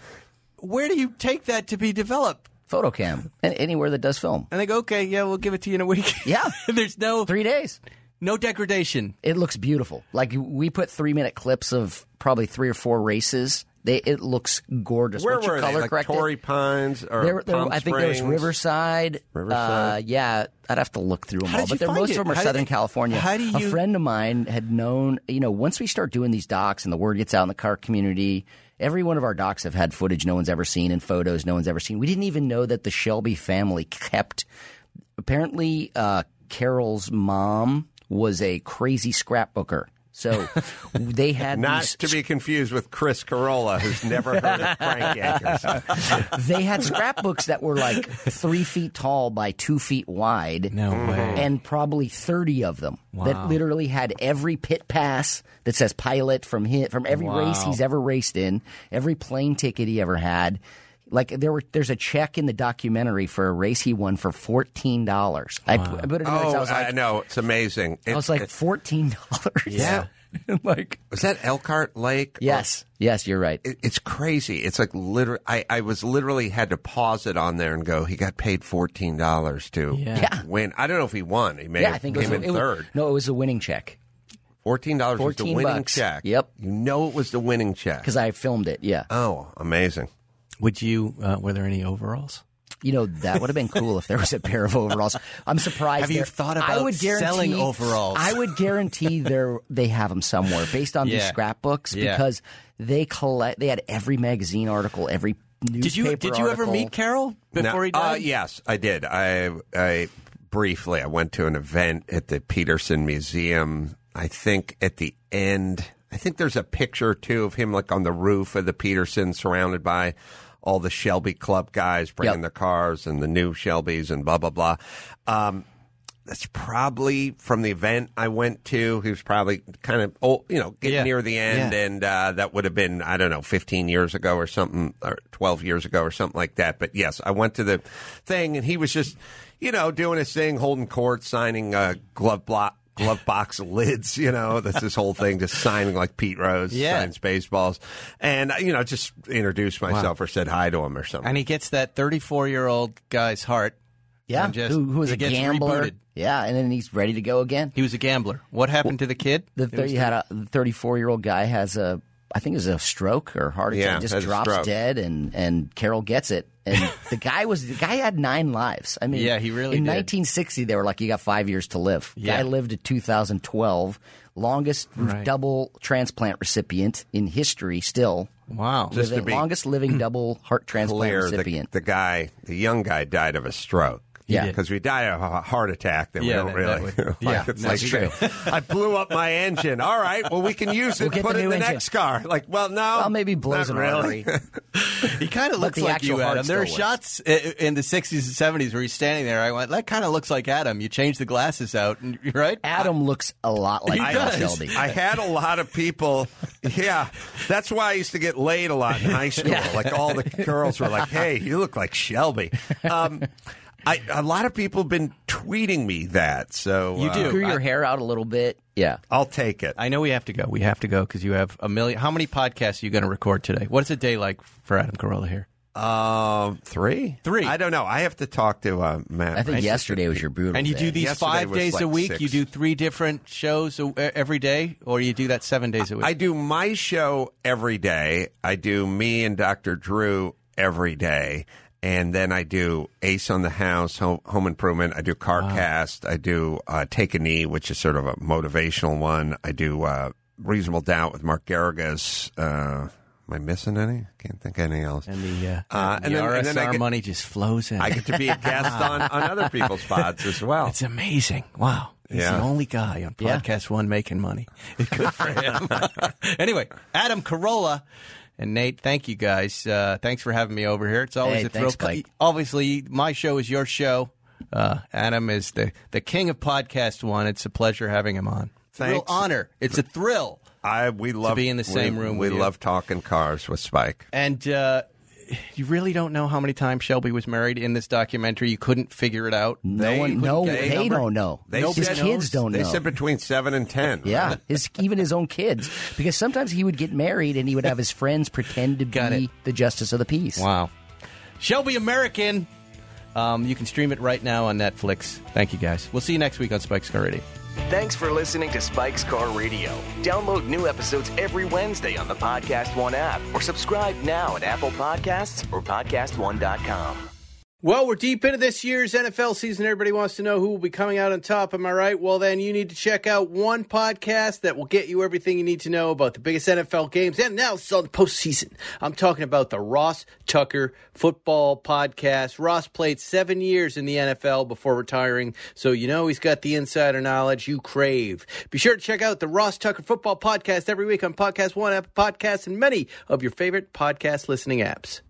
where do you take that to be developed? Photocam, and anywhere that does film. And they go, okay, yeah, we'll give it to you in a week. Yeah. there's no Three days. No degradation. It looks beautiful. Like we put three minute clips of probably three or four races. They it looks gorgeous. Where Once you were they? color Like correct Torrey Pines or There, there, Palm I think there was Riverside. Riverside? Uh, yeah, I'd have to look through them How all. But they're, most it? of them are How Southern they- California. how do A friend of mine had known, you know, once we start doing these docs and the word gets out in the car community, every one of our docs have had footage no one's ever seen and photos no one's ever seen. We didn't even know that the Shelby family kept. Apparently, uh, Carroll's mom was a crazy scrapbooker. So they had Not these to be confused with Chris Carolla, who's never heard of crank Yankers. they had scrapbooks that were like three feet tall by two feet wide. No way. Mm-hmm. And probably 30 of them that literally had every pit pass that says pilot from him, from every race he's ever raced in, every plane ticket he ever had. Like there were, there's a check in the documentary for a race he won for fourteen dollars. I, I put it in Oh, I was like, I know. It's amazing. I was like it- fourteen dollars. Yeah. like was that Elkhart Lake? yes, yes, you're right. It, it's crazy. It's like literally, I, I was literally had to pause it on there and go, he got paid $14 to Yeah. win. I don't know if he won. He may yeah, have I think it came was, in it was- third. no, it was a winning check $14 was the 14 winning bucks. check. Yep. You know it was the winning check. because I filmed it. Yeah. Oh, amazing. Would you? Uh, were there any overalls? You know that would have been cool if there was a pair of overalls. I'm surprised. Have you there- thought I about would selling overalls? I would guarantee there they have them somewhere based on these scrapbooks Yeah. because they collect. They had every magazine article, every newspaper. Did you? Did you ever meet Carroll before No, he died? Uh, yes, I did. I, I briefly, I went to an event at the Petersen Museum. I think at the end, I think there's a picture too of him like on the roof of the Petersen, surrounded by all the Shelby Club guys bringing Yep. the cars and the new Shelbys and blah blah blah. Um, that's probably from the event I went to. He was probably kind of old, you know, getting Yeah. near the end, Yeah. and uh, that would have been I don't know, fifteen years ago or something, or twelve years ago or something like that. But yes, I went to the thing, and he was just, you know, doing his thing, holding court, signing uh, glove block. Glove box lids, you know, that's this whole thing, just signing like Pete Rose Yeah. signs baseballs, and you know, just introduced myself or said hi to him or something. And he gets that 34 year old guy's heart. Yeah, and just- who, who was a gambler. rebooted. Yeah, and then he's ready to go again. He was a gambler. What happened to the kid? The It thir- was had a 34 year old guy has a I think it was a stroke or heart attack. Yeah, just drops dead, and and Carroll gets it. And the guy was the guy had nine lives. I mean, Yeah, he really In did. 1960, they were like, "You got five years to live." Yeah. Guy lived to 2012, longest Right. double transplant recipient in history. Still, wow. Living, longest living double heart transplant clear, the, recipient. the guy, the young guy, died of a stroke. Yeah. because we die of a heart attack, then Yeah, we don't that- that really. would- like, yeah, it's that's like, true. I blew up my engine. All right, well, we can use it. We'll get put it in new the engine. next car. Like, well, no, well, maybe blows not an really. artery. He kind of looks like you, Adam. There are shots i- in the 60s and 70s where he's standing there. I went, that kind of looks like Adam. You change the glasses out, and right? Adam looks a lot like He does. Shelby. I had a lot of people. Yeah, that's why I used to get laid a lot in high school. Like all the girls were like, "Hey, you look like Shelby." Um, I, a lot of people have been tweeting me that. So You uh, do. Grew your hair out a little bit. Yeah. I'll take it. I know we have to go. We have to go because you have a million. How many podcasts are you going to record today? What's a day like for Adam Carolla here? Um, three, Three. I don't know. I have to talk to uh, Matt. I think my yesterday was your brutal. And you day. do these Yesterday five days like a week? six. You do three different shows every day, or you do that seven days a week? I do my show every day. I do me and Dr. Drew every day. And then I do Ace on the House, Home, home Improvement. I do CarCast. I do uh, Take a Knee, which is sort of a motivational one. I do uh, Reasonable Doubt with Mark Geragos. Uh, am I missing any? Can't think of anything else. and the, uh, Uh, the then- RSR and then I get- money just flows in. I get to be a guest on, on other people's pods as well. It's amazing. Wow. He's Yeah. the only guy on Yeah. Podcast One making money. Good for him. anyway, Adam Carolla and Nate, thank you guys. Uh, thanks for having me over here. It's always Hey, a thrill. thanks, Mike. Obviously, my show is your show. Uh, Adam is the, the king of Podcast One. It's a pleasure having him on. It's a real honor. It's a thrill. I we love be in the same we- room We with you. love talking cars with Spike. And uh, you really don't know how many times Shelby was married in this documentary. You couldn't figure it out. No They- one, no, they- they, don't know. They his said- kids don't They know. said between seven and ten. yeah, his even his own kids, because sometimes he would get married and he would have his friends pretend to Got be it. the justice of the peace. Wow. Shelby American. Um, you can stream it right now on Netflix. Thank you, guys. We'll see you next week on Spike's Car Radio. Thanks for listening to Spike's Car Radio. Download new episodes every Wednesday on the Podcast One app or subscribe now at Apple Podcasts or PodcastOne.com. Well, we're deep into this year's NFL season. Everybody wants to know who will be coming out on top. Am I right? Well, then you need to check out one podcast that will get you everything you need to know about the biggest NFL games and now it's on the postseason. I'm talking about the Ross Tucker Football Podcast. Ross played seven years in the NFL before retiring, so you know he's got the insider knowledge you crave. Be sure to check out the Ross Tucker Football Podcast every week on Podcast One, Apple Podcasts, and many of your favorite podcast listening apps.